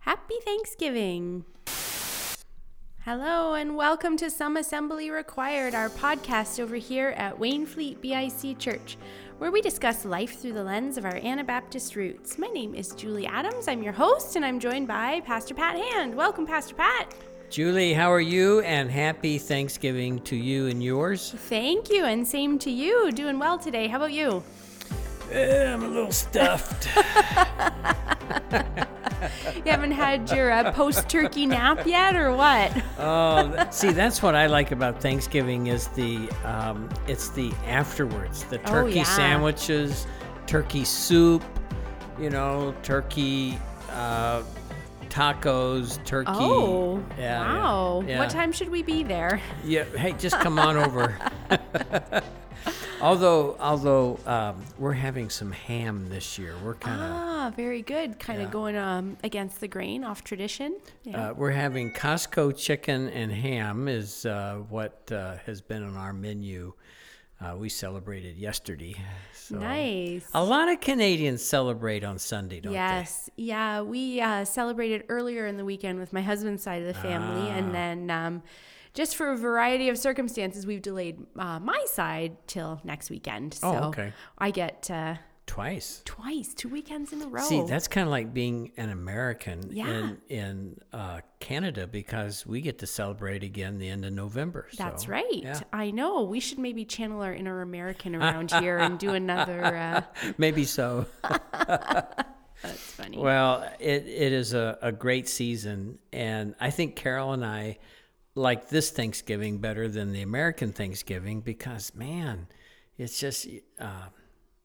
Happy Thanksgiving! Hello, and welcome to Some Assembly Required, our podcast over here at Wainfleet BIC Church, where we discuss life through the lens of our Anabaptist roots. My name is Julie Adams. I'm your host, and I'm joined by Pastor Pat Hand. Welcome, Pastor Pat. Julie, how are you? And happy Thanksgiving to you and yours. Thank you, and same to you. Doing well today. How about you? Uh, I'm a little stuffed. You haven't had your uh, post turkey nap yet, or what? oh, see, that's what I like about Thanksgiving is the um, it's the afterwards, the Oh, turkey yeah. sandwiches, turkey soup, you know, turkey uh, tacos, turkey. Oh, Yeah, yeah, wow. yeah. What time should we be there? Yeah, hey, just come on over. although, although um, we're having some ham this year, we're kind of. Ah, very good. Kind of Yeah. going um, against the grain, off tradition. Yeah. Uh, we're having Costco chicken and ham is uh, what uh, has been on our menu. Uh, we celebrated yesterday. So nice. A lot of Canadians celebrate on Sunday, don't they? Yes, yeah. We uh, celebrated earlier in the weekend with my husband's side of the family, Ah. and then um, just for a variety of circumstances, we've delayed uh, my side till next weekend. So Oh, okay. I get uh. Twice. twice, two weekends in a row. See, that's kind of like being an American Yeah. in in uh, Canada because we get to celebrate again the end of November. That's so, right. yeah. I know. We should maybe channel our inner American around here and do another. Uh, Maybe so. that's funny. Well, it, it is a, a great season. And I think Carol and I like this Thanksgiving better than the American Thanksgiving because, man, it's just uh,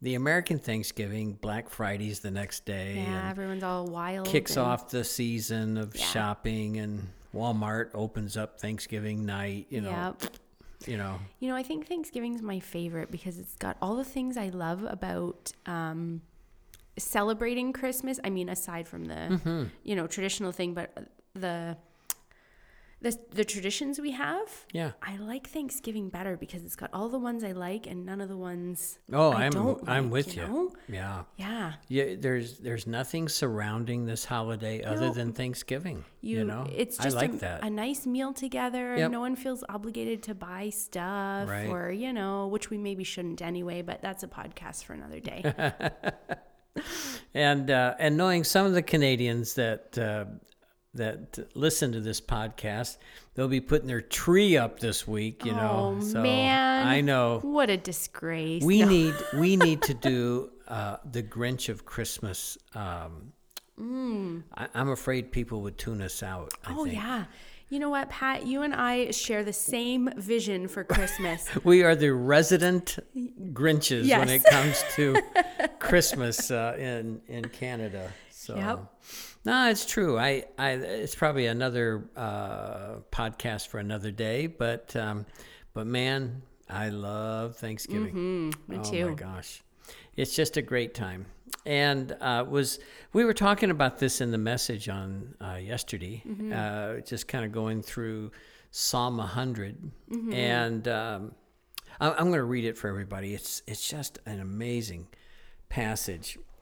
the American Thanksgiving, Black Friday's the next day, yeah, and everyone's all wild. kicks and- off the season of shopping, and Walmart opens up Thanksgiving night, you know. Yep. You know, You know, I think Thanksgiving's my favorite because it's got all the things I love about um, celebrating Christmas. I mean, aside from the Mm-hmm. you know traditional thing, but the the the traditions we have. yeah. I like Thanksgiving better because it's got all the ones I like and none of the ones Oh, I I'm don't I'm like, with you. know? Yeah. Yeah. Yeah, there's there's nothing surrounding this holiday other than Thanksgiving. You, You, know, it's I just like a, that. a nice meal together. Yep. No one feels obligated to buy stuff Right. or, you know, which we maybe shouldn't anyway, but that's a podcast for another day. and uh, and knowing some of the Canadians that uh, that listen to this podcast, they'll be putting their tree up this week. You know, Oh, so man. I know what a disgrace. we No. need we need to do uh, the Grinch of Christmas. Um, I, I'm afraid people would tune us out. I Mm. Oh, think. yeah. You know what, Pat? You and I share the same vision for Christmas. We are the resident Grinches when it comes to Christmas uh, in in Canada. So, Yep. no, it's true. I, I, it's probably another uh, podcast for another day. But, um, but man, I love Thanksgiving. Mm, me oh too. my gosh, it's just a great time. And uh, was we were talking about this in the message on uh, yesterday, Mm-hmm. uh, just kind of going through Psalm 100, Mm-hmm. and um, I- I'm going to read it for everybody. It's it's just an amazing passage.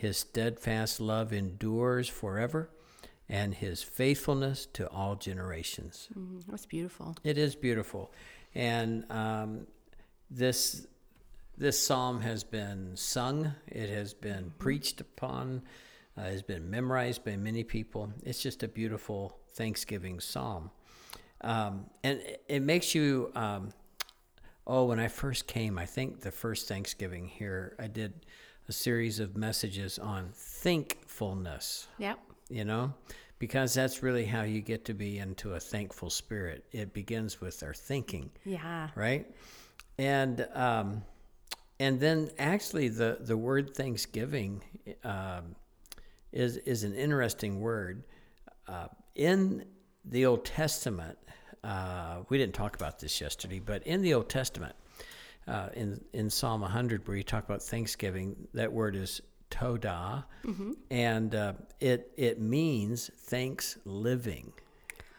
His steadfast love endures forever, and his faithfulness to all generations. Mm, That's beautiful. It is beautiful, and um, this this psalm has been sung. It has been preached upon. Uh, has been memorized by many people. It's just a beautiful Thanksgiving psalm, um, and it, it makes you. Um, oh, when I first came, I think the first Thanksgiving here, I did a series of messages on thankfulness Yep. you know because that's really how you get to be into a thankful spirit it begins with our thinking Yeah. right and um and then actually the the word thanksgiving um is is an interesting word. Uh, in the Old Testament, uh, we didn't talk about this yesterday, but in the Old Testament, uh, in in Psalm 100, where you talk about Thanksgiving, that word is todah, and uh, it it means thanks living.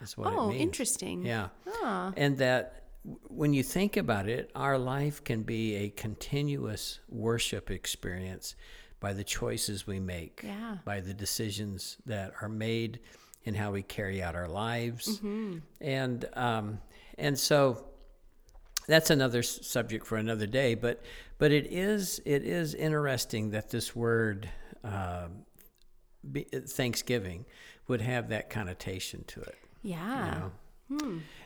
Is what Oh, it means. interesting. Yeah, Ah. and that when you think about it, our life can be a continuous worship experience by the choices we make, Yeah. by the decisions that are made in how we carry out our lives, Mm-hmm. and um, and so that's another subject for another day. But but it is it is interesting that this word. Uh, be, Thanksgiving would have that connotation to it. Yeah.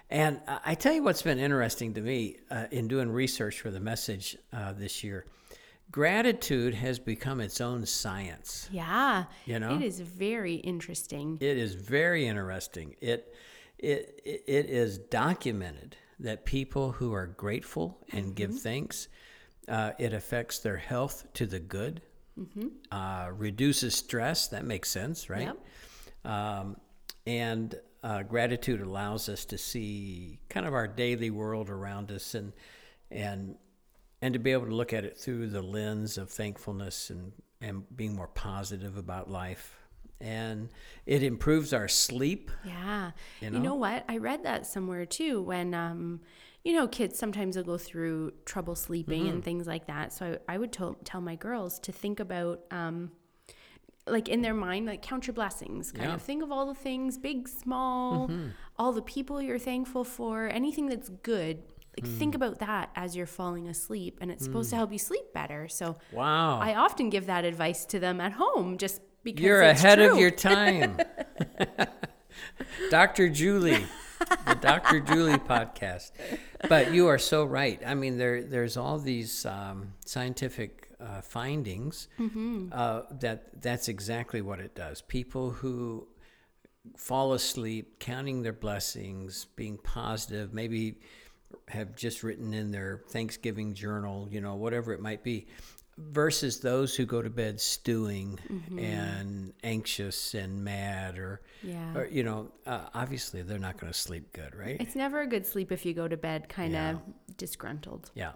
And I tell you what's been interesting to me uh, in doing research for the message uh, this year. Gratitude has become its own science. Yeah. You know? It is very interesting. It is very interesting. It it it is documented that people who are grateful and give thanks, uh, it affects their health to the good, uh, reduces stress. That makes sense, right? Um, and uh, gratitude allows us to see kind of our daily world around us and and and to be able to look at it through the lens of thankfulness and and being more positive about life and it improves our sleep Yeah. You You know? know? what? I read that somewhere too when um you know kids sometimes will go through trouble sleeping Mm-hmm. and things like that. So I, I would to- tell my girls to think about um like in their mind like count your blessings kind Yeah. Mm-hmm. of think of all the things big small all the people you're thankful for anything that's good like Mm. think about that as you're falling asleep and it's supposed to help you sleep better so wow i often give that advice to them at home just because you're ahead of your time. Dr julie the dr julie podcast. But you are so right. I mean there there's all these um, scientific uh, findings uh, that that's exactly what it does. People who fall asleep counting their blessings being positive maybe have just written in their thanksgiving journal you know whatever it might be versus those who go to bed stewing and anxious and mad or, Yeah. or you know uh, obviously they're not going to sleep good right? It's never a good sleep if you go to bed kind of disgruntled. yeah.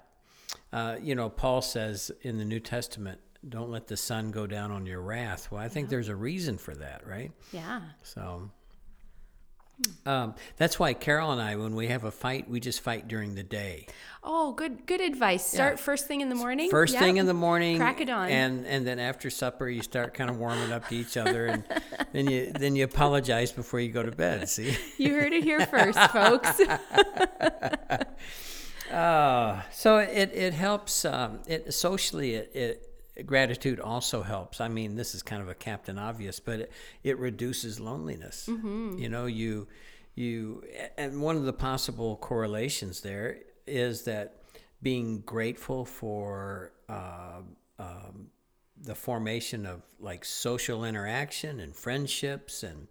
Uh, you know paul says in the new testament don't let the sun go down on your wrath. Well i think there's a reason for that right? Yeah. So um, that's why Carol and I, when we have a fight, we just fight during the day. Oh, good good advice. Start first thing in the morning. First Yep. thing in the morning, Crack it on. and and then after supper, you start kind of warming up to each other, and then you then you apologize before you go to bed. See, You heard it here first, folks. uh, so it it helps. Um, it socially it. it Gratitude also helps. I mean, this is kind of a captain obvious, but it, it reduces loneliness. You know, you you and one of the possible correlations there is that being grateful for uh, um, the formation of like social interaction and friendships and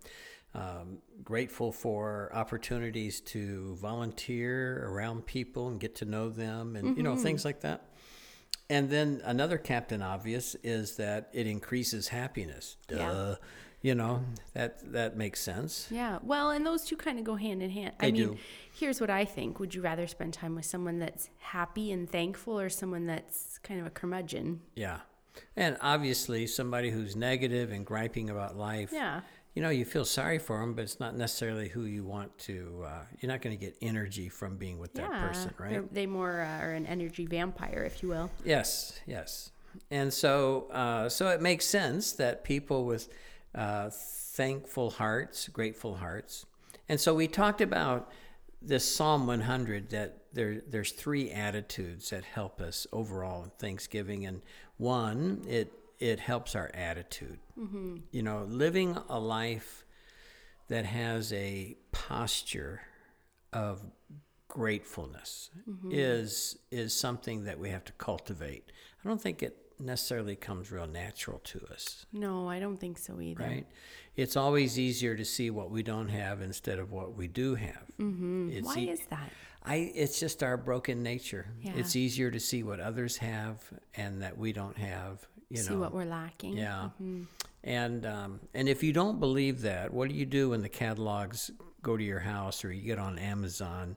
um, grateful for opportunities to volunteer around people and get to know them and you know things like that and then another captain obvious is that it increases happiness Duh. Yeah. you know that that makes sense yeah. Well, and those two kind of go hand in hand. I mean, do. here's what I think. Would you rather spend time with someone that's happy and thankful or someone that's kind of a curmudgeon? yeah and obviously somebody who's negative and griping about life Yeah. You know you feel sorry for them but it's not necessarily who you want to uh, you're not going to get energy from being with that person right they more uh, are an energy vampire, if you will. Yes, yes. And so, uh, so it makes sense that people with uh, thankful hearts, grateful hearts, and so we talked about this Psalm 100 that there there's three attitudes that help us overall in Thanksgiving, and one it it helps our attitude. You know, living a life that has a posture of gratefulness is is something that we have to cultivate. I don't think it necessarily comes real natural to us, No, I don't think so either. right? It's always easier to see what we don't have instead of what we do have. Mm-hmm. Why e- is that? I it's just our broken nature. Yeah. It's easier to see what others have and that we don't have, you See know. what we're lacking. Yeah. And um, and if you don't believe that, what do you do when the catalogs go to your house or you get on Amazon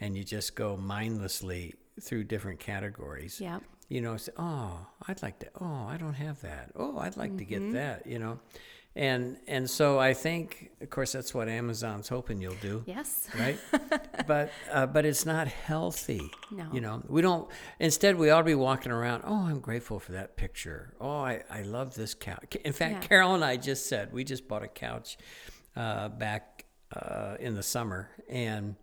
and you just go mindlessly through different categories? Yeah. You know, say, oh, I'd like to. Oh, I don't have that. Oh, I'd like to Mm-hmm. get that. You know, and and so I think, of course, that's what Amazon's hoping you'll do Yes. right? but uh, but it's not healthy. No. You know, we don't. Instead, we ought to be walking around. Oh, I'm grateful for that picture. Oh, I, I love this couch. In fact, Yeah. Carol and I just said we just bought a couch uh, back uh, in the summer, and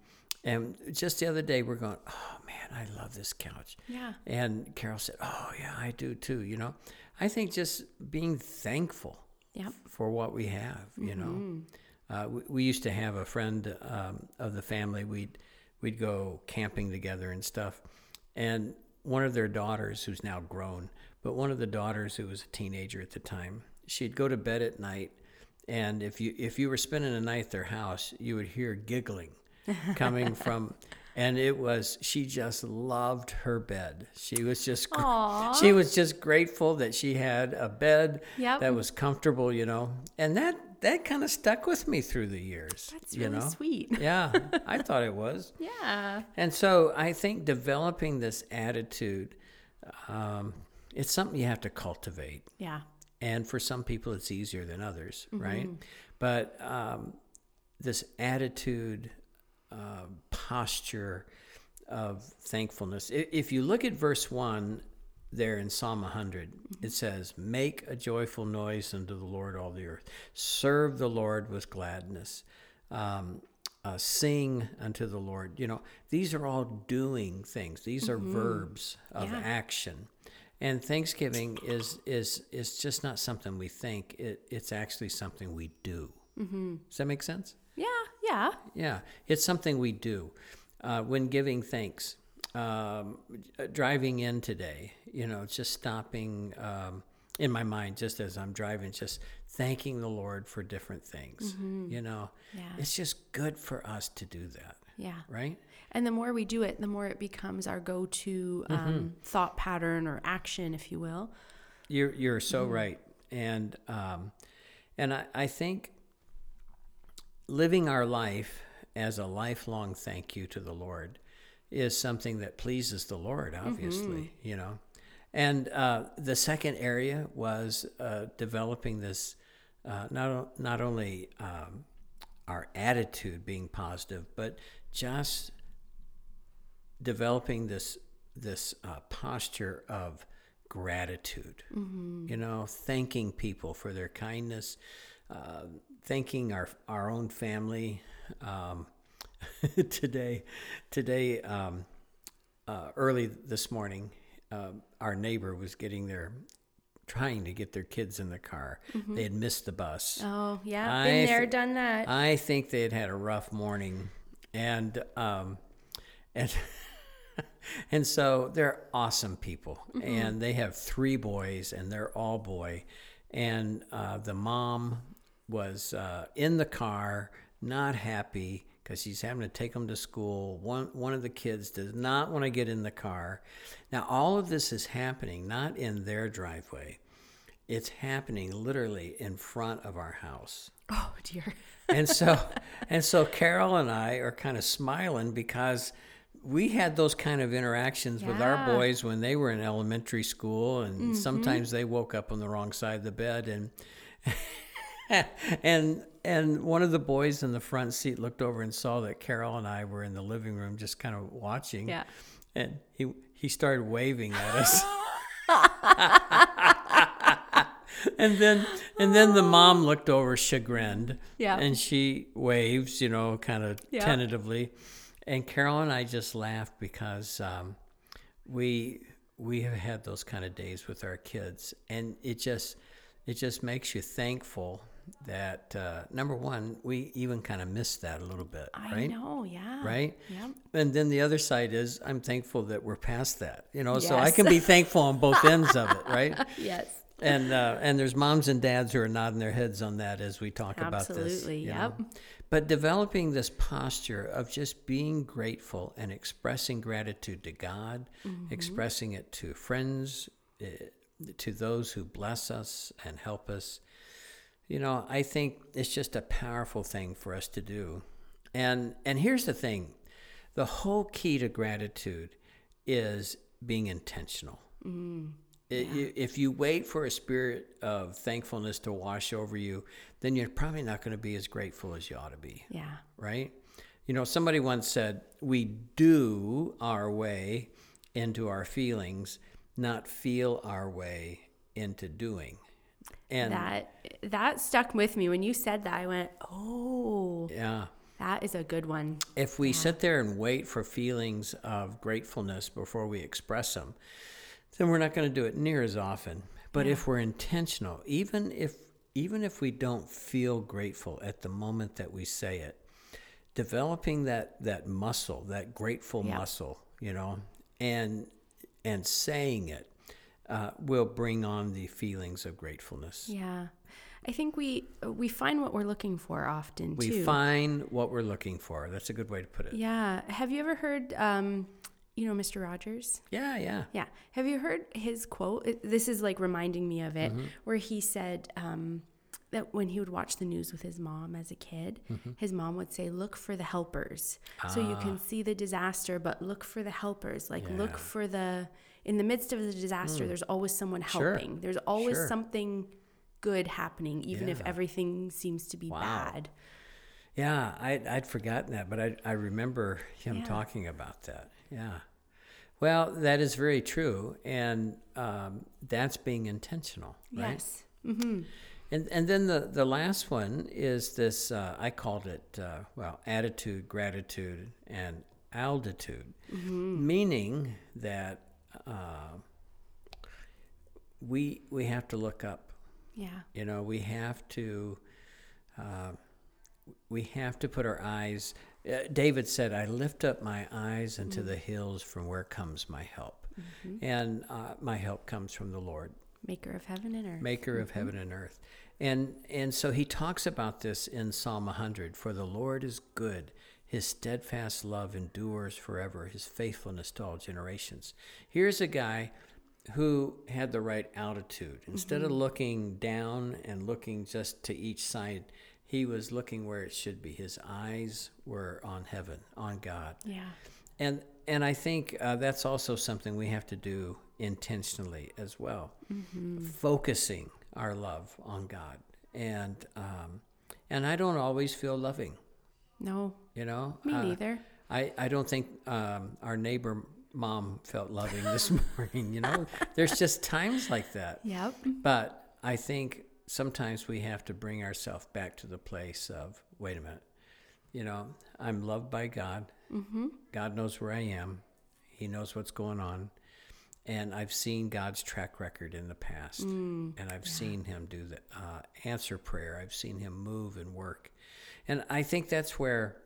and just the other day we're going. Oh man, I love this couch. Yeah. And Carol said, Oh yeah, I do too. You know, I think just being thankful Yep. for what we have. You know, uh, we, we used to have a friend um, of the family. We'd we'd go camping together and stuff, and one of their daughters, who's now grown, but one of the daughters who was a teenager at the time, she'd go to bed at night, and if you if you were spending a night at their house, you would hear giggling coming from. And it was she just loved her bed. She was just gr- Aw. she was just grateful that she had a bed Yep. that was comfortable, you know. And that that kind of stuck with me through the years. That's you really know? sweet. yeah, I thought it was. Yeah. And so I think developing this attitude, um, it's something you have to cultivate. Yeah. And for some people, it's easier than others, right? But um, this attitude, uh, posture of thankfulness. If you look at verse 1 there in Psalm 100, it says, Make a joyful noise unto the Lord, all the earth. Serve the Lord with gladness. Um, uh, sing unto the Lord. You know, these are all doing things. These are verbs of Yeah. action. And Thanksgiving is is is just not something we think. It, it's actually something we do. Mm-hmm. Does that make sense? Yeah. Yeah. It's something we do uh, when giving thanks. Um, driving in today, you know, just stopping um, in my mind, just as I'm driving, just thanking the Lord for different things. You know, Yeah. it's just good for us to do that, Yeah. right? And the more we do it, the more it becomes our go to um, Mm-hmm. thought pattern or action, if you will. You're you're so right, and um, and I, I think living our life as a lifelong thank you to the Lord is something that pleases the Lord. Obviously, you know. And uh, the second area was uh, developing this uh, not not only um, our attitude being positive, but just developing this this uh, posture of gratitude. You know, thanking people for their kindness, uh, thanking our our own family. Um, today, today, um, uh, early this morning, uh, our neighbor was getting their trying to get their kids in the car. They had missed the bus. Oh, yeah. I Been there, th- done that. I think they had had a rough morning, and um, and and so they're awesome people, and they have three boys, and they're all boy, and uh, the mom was uh, in the car, not happy because he's having to take them to school. One one of the kids does not want to get in the car. Now all of this is happening not in their driveway. It's happening literally in front of our house oh, dear. and so and so Carol and I are kind of smiling because we had those kind of interactions with our boys when they were in elementary school and sometimes they woke up on the wrong side of the bed and and and one of the boys in the front seat looked over and saw that Carol and I were in the living room just kind of watching Yeah. and he he started waving at us and then and then the mom looked over chagrined Yeah. and she waves you know kind of Yeah. tentatively and carol and i just laughed because um, we we have had those kind of days with our kids and it just it just makes you thankful that uh, number one we even kind of missed that a little bit I right know. Yeah. right Yep. and then the other side is i'm thankful that we're past that you know yes. so i can be thankful on both ends of it right Yes. and uh, and there's moms and dads who are nodding their heads on that as we talk about this. Absolutely, yep. know. But developing this posture of just being grateful and expressing gratitude to God, Mm-hmm. expressing it to friends, uh, to those who bless us and help us. You know, I think it's just a powerful thing for us to do. And and here's the thing. The whole key to gratitude is being intentional. Mm, It- you- if you wait for a spirit of thankfulness to wash over you, then you're probably not going to be as grateful as you ought to be, yeah. right? You know, somebody once said, We do our way into our feelings, not feel our way into doing. And That that stuck with me when you said that. I went, "Oh, yeah, that is a good one." if we sit there and wait for feelings of gratefulness before we express them, then we're not going to do it near as often. But if we're intentional, even if even if we don't feel grateful at the moment that we say it, developing that that muscle, that grateful Yeah. muscle, you know, and and saying it uh, will bring on the feelings of gratefulness. Yeah. I think we we find what we're looking for often We too. find what we're looking for. That's a good way to put it. yeah. Have you ever heard um you know Mr. Rogers? Yeah, yeah. Yeah. Have you heard his quote? It- This is like reminding me of it, where he said um, that when he would watch the news with his mom as a kid, his mom would say, Look for the helpers. So you can see the disaster, but look for the helpers. Like, look for the, in the midst of the disaster, there's always someone Sure. helping. There's always Sure. something good happening, even if everything seems to be Wow. bad. Yeah, I'd, I'd forgotten that, but I, I remember him Yeah. talking about that. Yeah. Well, that is very true. And um, that's being intentional, right? Yes. Mm-hmm. And, and then the, the last one is this uh, I called it, uh, well, attitude, gratitude, and altitude, meaning that uh, we, we have to look up. Yeah. You know, we have to uh, we have to put our eyes. Uh, David said, "I lift up my eyes into the hills, from where comes my help." And uh, my help comes from the Lord, Maker of heaven and earth. Maker of heaven and earth. And and so he talks about this in Psalm 100. For the Lord is good; His steadfast love endures forever. His faithfulness to all generations. Here's a guy who had the right altitude. Instead of looking down and looking just to each side, he was looking where it should be. His eyes were on heaven, on God. yeah. And and I think uh, that's also something we have to do intentionally as well, focusing our love on God. And um, and I don't always feel loving, No, you know. me Uh, neither. I, I don't think um, our neighbor mom felt loving this morning. You know, there's just times like that. Yep. But I think sometimes we have to bring ourselves back to the place of wait a minute. You know, I'm loved by God. Mm-hmm. God knows where I am. He knows what's going on. And I've seen God's track record in the past. and I've seen Him do the uh, answer prayer. I've seen Him move and work. And I think that's where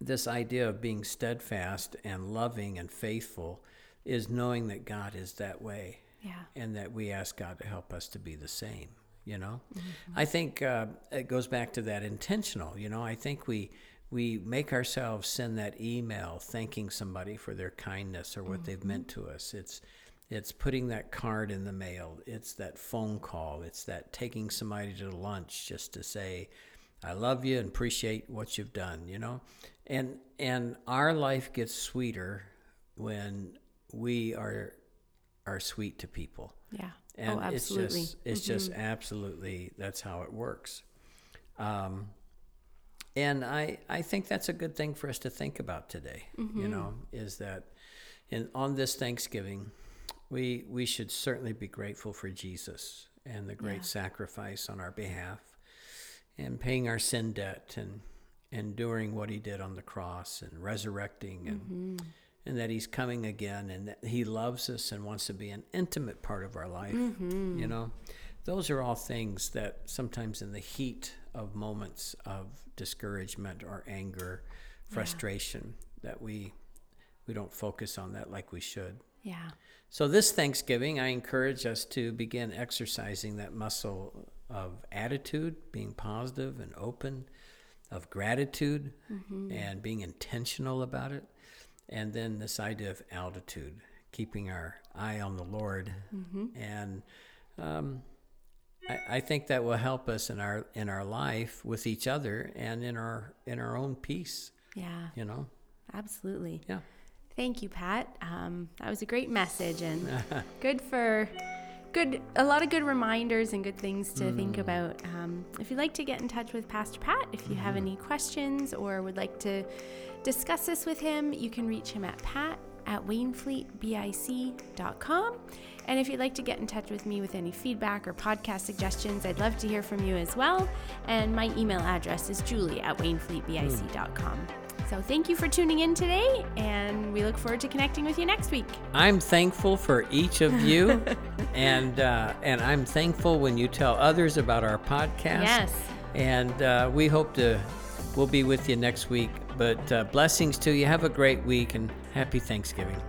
this idea of being steadfast and loving and faithful is knowing that God is that way Yeah. and that we ask God to help us to be the same. You know, I think uh, it goes back to that intentional. You know, I think we we make ourselves send that email thanking somebody for their kindness or what they've meant to us. It's it's putting that card in the mail. It's that phone call. It's that taking somebody to lunch just to say, "I love you and appreciate what you've done." You know, and and our life gets sweeter when we are are sweet to people Yeah. and oh, absolutely. Mm-hmm. it's just it's just absolutely that's how it works um, and I, I think that's a good thing for us to think about today Mm-hmm. you know is that in on this thanksgiving we we should certainly be grateful for jesus and the great Yeah. sacrifice on our behalf and paying our sin debt and enduring what he did on the cross and resurrecting and Mm-hmm. and that he's coming again and that he loves us and wants to be an intimate part of our life Mm-hmm. you know those are all things that sometimes in the heat of moments of discouragement or anger frustration that we we don't focus on that like we should yeah. so this Thanksgiving, I encourage us to begin exercising that muscle of attitude, being positive and open, of gratitude, and being intentional about it, and then this idea of altitude, keeping our eye on the Lord, and um, I, I think that will help us in our in our life with each other and in our in our own peace. Yeah, You know. absolutely. Yeah. Thank you, Pat. Um, that was a great message and good for good a lot of good reminders and good things to think about. Um, if you'd like to get in touch with Pastor Pat, if you have any questions or would like to discuss this with him, you can reach him at pat at wainfleetbic.com. And if you'd like to get in touch with me with any feedback or podcast suggestions, I'd love to hear from you as well. And my email address is julie at wainfleetbic.com. So thank you for tuning in today, and we look forward to connecting with you next week. I'm thankful for each of you, and uh, and I'm thankful when you tell others about our podcast. Yes. And uh, we hope to we'll be with you next week. But uh, blessings to you. Have a great week and happy Thanksgiving.